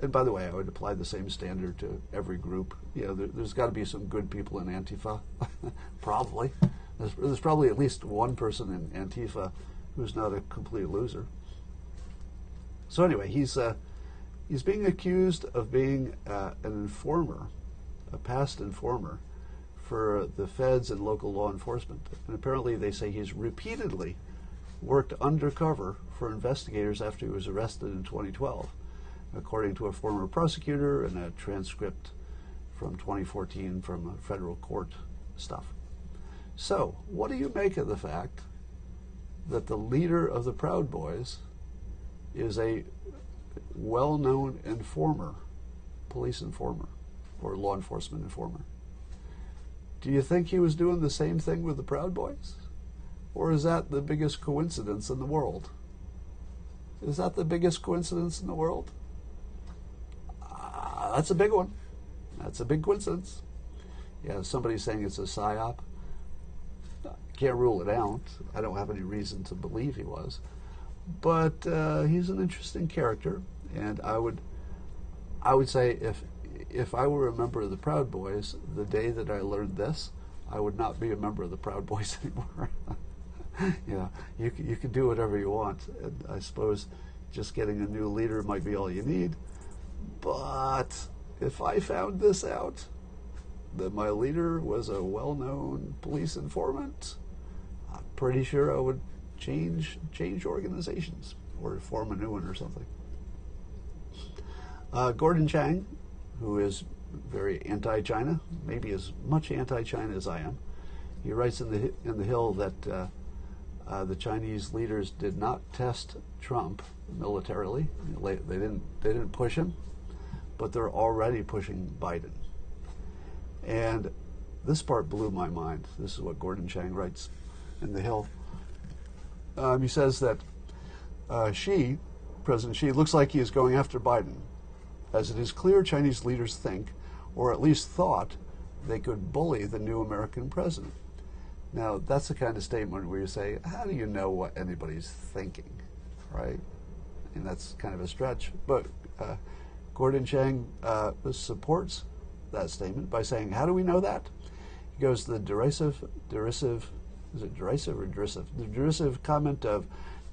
And by the way, I would apply the same standard to every group. You know, there, has got to be some good people in Antifa, <laughs> probably. There's, there's, probably at least one person in Antifa who's not a complete loser. So anyway, he's uh, he's being accused of being uh, an informer, a past informer, for the feds and local law enforcement. And apparently, they say he's repeatedly worked undercover for investigators after he was arrested in 2012 according to a former prosecutor and a transcript from 2014 from a federal court stuff. So, what do you make of the fact that the leader of the Proud Boys is a well known informer, police informer, or law enforcement informer? Do you think he was doing the same thing with the Proud Boys? Or is that the biggest coincidence in the world? Is that the biggest coincidence in the world? That's a big one. That's a big coincidence. Yeah, somebody's saying it's a psyop. Can't rule it out. I don't have any reason to believe he was, but uh, he's an interesting character, and I would, I would say if if I were a member of the Proud Boys, the day that I learned this, I would not be a member of the Proud Boys <laughs> anymore. <laughs> you know, you you can do whatever you want, and I suppose just getting a new leader might be all you need. But if I found this out, that my leader was a well known police informant, I'm pretty sure I would change change organizations or form a new one or something. Uh, Gordon Chang, who is very anti-China, maybe as much anti-China as I am, he writes in the in the Hill that uh, uh, the Chinese leaders did not test Trump militarily. They didn't they didn't push him but they're already pushing Biden. And this part blew my mind. This is what Gordon Chang writes in The Hill. Um, he says that uh, Xi, President Xi, looks like he is going after Biden, as it is clear Chinese leaders think, or at least thought, they could bully the new American president. Now, that's the kind of statement where you say, how do you know what anybody's thinking, right? And that's kind of a stretch. But uh, Gordon Chang uh, supports that statement by saying, "How do we know that?" He goes, "The derisive, derisive, is it derisive or derisive? The derisive comment of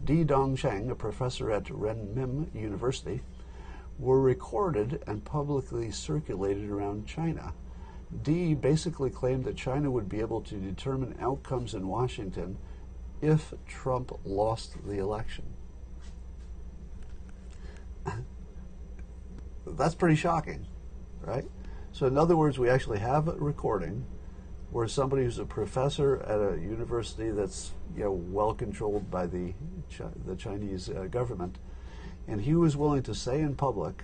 Di Dongsheng, a professor at Renmin University, were recorded and publicly circulated around China. Di basically claimed that China would be able to determine outcomes in Washington if Trump lost the election." <laughs> that's pretty shocking, right? So, in other words, we actually have a recording where somebody who's a professor at a university that's you know well controlled by the the Chinese uh, government, and he was willing to say in public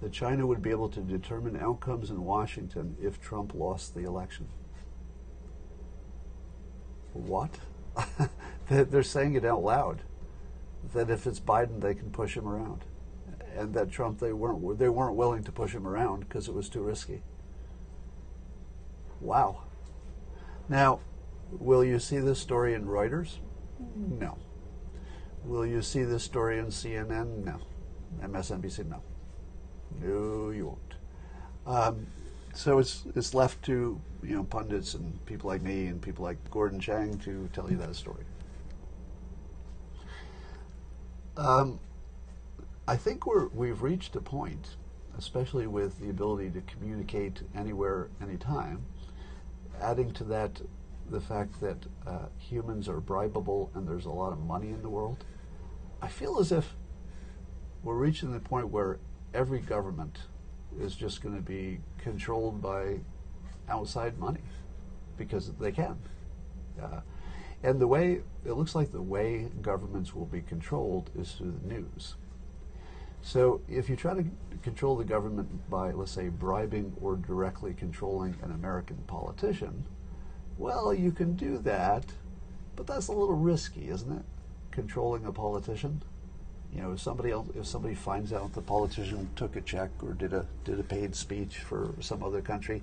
that China would be able to determine outcomes in Washington if Trump lost the election. What? <laughs> They're saying it out loud. that if it's Biden, they can push him around, and that Trump they weren't they weren't willing to push him around because it was too risky. Wow. Now, will you see this story in Reuters? No. Will you see this story in CNN? No. MSNBC? No. No, you won't. Um, so it's it's left to you know pundits and people like me and people like Gordon Chang to tell you that story. Um, I think we're we've reached a point, especially with the ability to communicate anywhere, anytime. Adding to that, the fact that uh, humans are bribable and there's a lot of money in the world. I feel as if we're reaching the point where every government is just going to be controlled by outside money because they can. Uh, and the way it looks like the way governments will be controlled is through the news. So if you try to control the government by, let's say, bribing or directly controlling an American politician, well, you can do that, but that's a little risky, isn't it? Controlling a politician. You know, if somebody else, if somebody finds out the politician took a check or did a did a paid speech for some other country,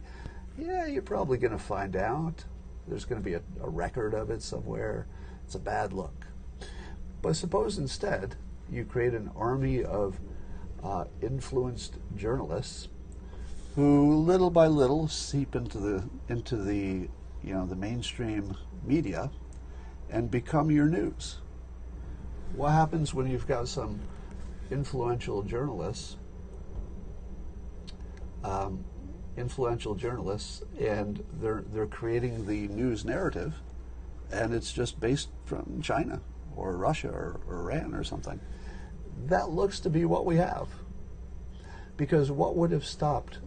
yeah, you're probably going to find out. There's going to be a, a record of it somewhere. It's a bad look. But suppose instead you create an army of uh, influenced journalists who, little by little, seep into the into the you know the mainstream media and become your news. What happens when you've got some influential journalists, um, influential journalists, and they're they're creating the news narrative, and it's just based from China or Russia or, or Iran or something. That looks to be what we have. Because what would have stopped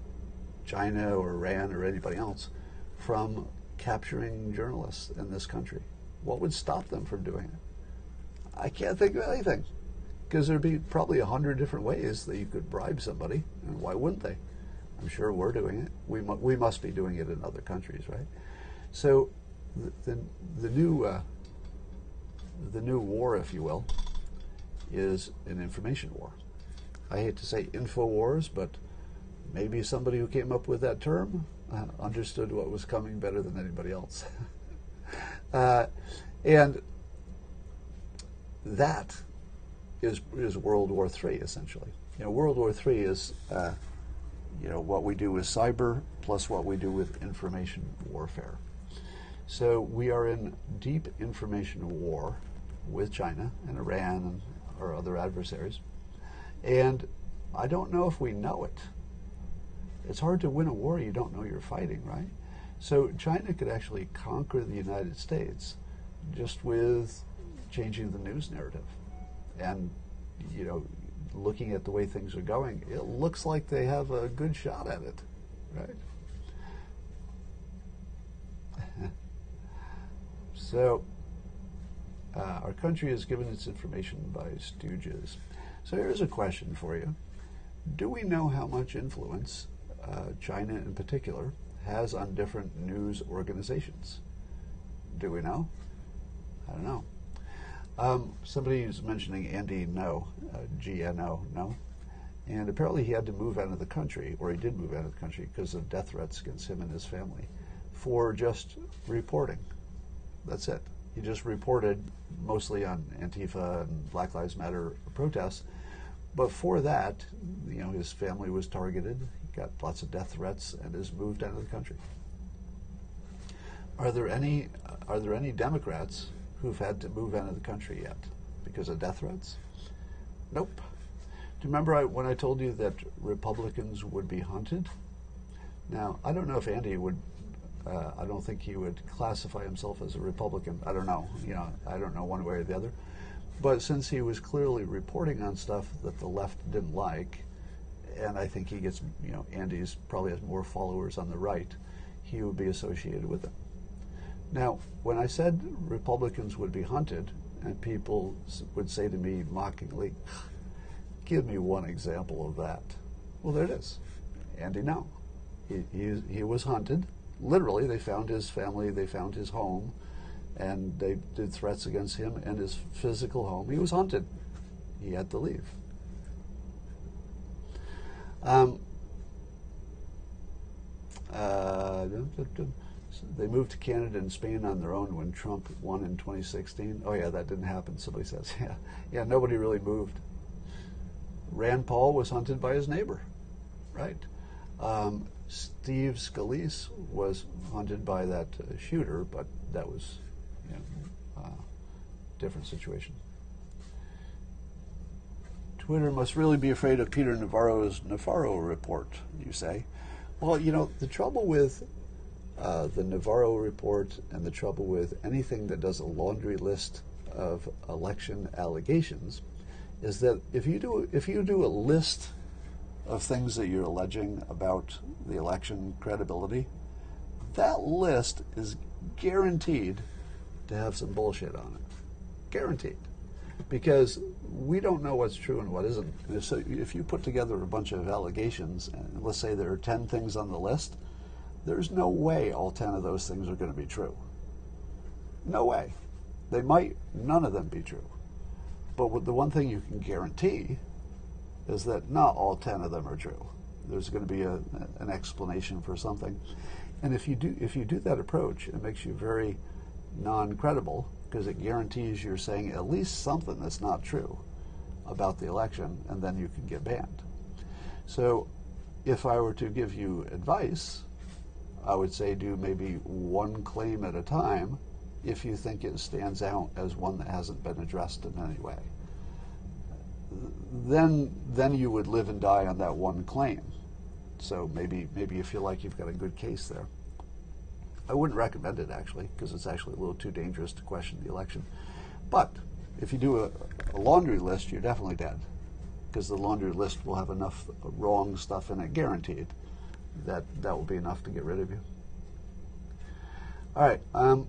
China or Iran or anybody else from capturing journalists in this country? What would stop them from doing it? I can't think of anything. Because there'd be probably a hundred different ways that you could bribe somebody, and why wouldn't they? I'm sure we're doing it. We, mu- we must be doing it in other countries, right? So the, the, the new uh, the new war, if you will, is an information war. I hate to say info wars, but maybe somebody who came up with that term uh, understood what was coming better than anybody else. <laughs> uh, and that is is World War III essentially. You know, World War III is uh, you know what we do with cyber plus what we do with information warfare. So we are in deep information war with China and Iran and our other adversaries, and I don't know if we know it. It's hard to win a war you don't know you're fighting, right? So China could actually conquer the United States just with changing the news narrative. And, you know, looking at the way things are going, it looks like they have a good shot at it, right? <laughs> so, uh, our country is given its information by stooges. So, here's a question for you Do we know how much influence uh, China in particular has on different news organizations? Do we know? I don't know. Um, somebody is mentioning Andy Ngo, uh, GNO, no. And apparently he had to move out of the country, or he did move out of the country because of death threats against him and his family for just reporting. That's it. He just reported mostly on Antifa and Black Lives Matter protests. But for that, you know, his family was targeted. He got lots of death threats and has moved out of the country. Are there any are there any Democrats who've had to move out of the country yet because of death threats? Nope. Do you remember I, when I told you that Republicans would be hunted? Now, I don't know if Andy would, uh, I don't think he would classify himself as a Republican. I don't know. You know, I don't know one way or the other. But since he was clearly reporting on stuff that the left didn't like, and I think he gets, you know, Andy's probably has more followers on the right, he would be associated with it. Now, when I said Republicans would be hunted, and people would say to me mockingly, Give me one example of that. Well, there it is. Andy Ngo. He, he, he was hunted. Literally, they found his family, they found his home, and they did threats against him and his physical home. He was hunted. he had to leave. Um, uh, they moved to Canada and Spain on their own when Trump won in 2016. Oh yeah, that didn't happen. Somebody says, <laughs> yeah, yeah, nobody really moved. Rand Paul was hunted by his neighbor, right? Um, Steve Scalise was hunted by that uh, shooter, but that was, you know, uh, different situation. Twitter must really be afraid of Peter Navarro's Navarro report, you say. Well, you know, the trouble with uh, the Navarro report and the trouble with anything that does a laundry list of election allegations is that if you do if you do a list of things that you're alleging about the election credibility, that list is guaranteed to have some bullshit on it. Guaranteed. Because we don't know what's true and what isn't. So if you put together a bunch of allegations, and let's say there are 10 things on the list, there's no way all 10 of those things are going to be true. No way. They might none of them be true. But the one thing you can guarantee is that not all 10 of them are true. There's going to be a, an explanation for something. And if you do if you do that approach, it makes you very non-credible because it guarantees you're saying at least something that's not true about the election and then you can get banned. So if I were to give you advice, I would say do maybe one claim at a time if you think it stands out as one that hasn't been addressed in any way. Then, then you would live and die on that one claim. So maybe, maybe you feel like you've got a good case there. I wouldn't recommend it actually, because it's actually a little too dangerous to question the election. But if you do a, a laundry list, you're definitely dead, because the laundry list will have enough wrong stuff in it, guaranteed, that that will be enough to get rid of you. All right. Um,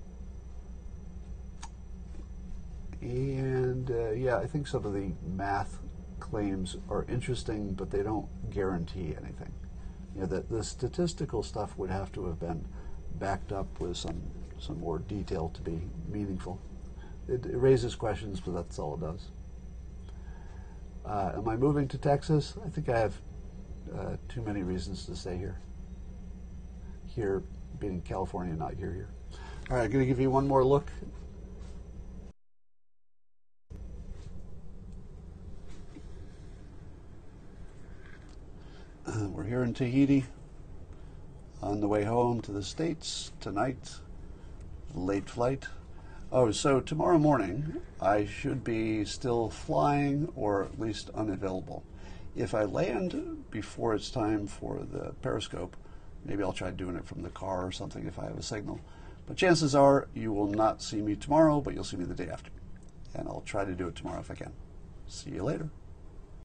and uh, yeah, I think some of the math claims are interesting, but they don't guarantee anything. You know, the, the statistical stuff would have to have been backed up with some, some more detail to be meaningful. It, it raises questions, but that's all it does. Uh, am I moving to Texas? I think I have uh, too many reasons to stay here. Here being in California, not here here. All right, I'm going to give you one more look <clears throat> we're here in Tahiti on the way home to the States tonight. Late flight. Oh, so tomorrow morning I should be still flying or at least unavailable. If I land before it's time for the periscope, maybe I'll try doing it from the car or something if I have a signal. But chances are you will not see me tomorrow, but you'll see me the day after. And I'll try to do it tomorrow if I can. See you later.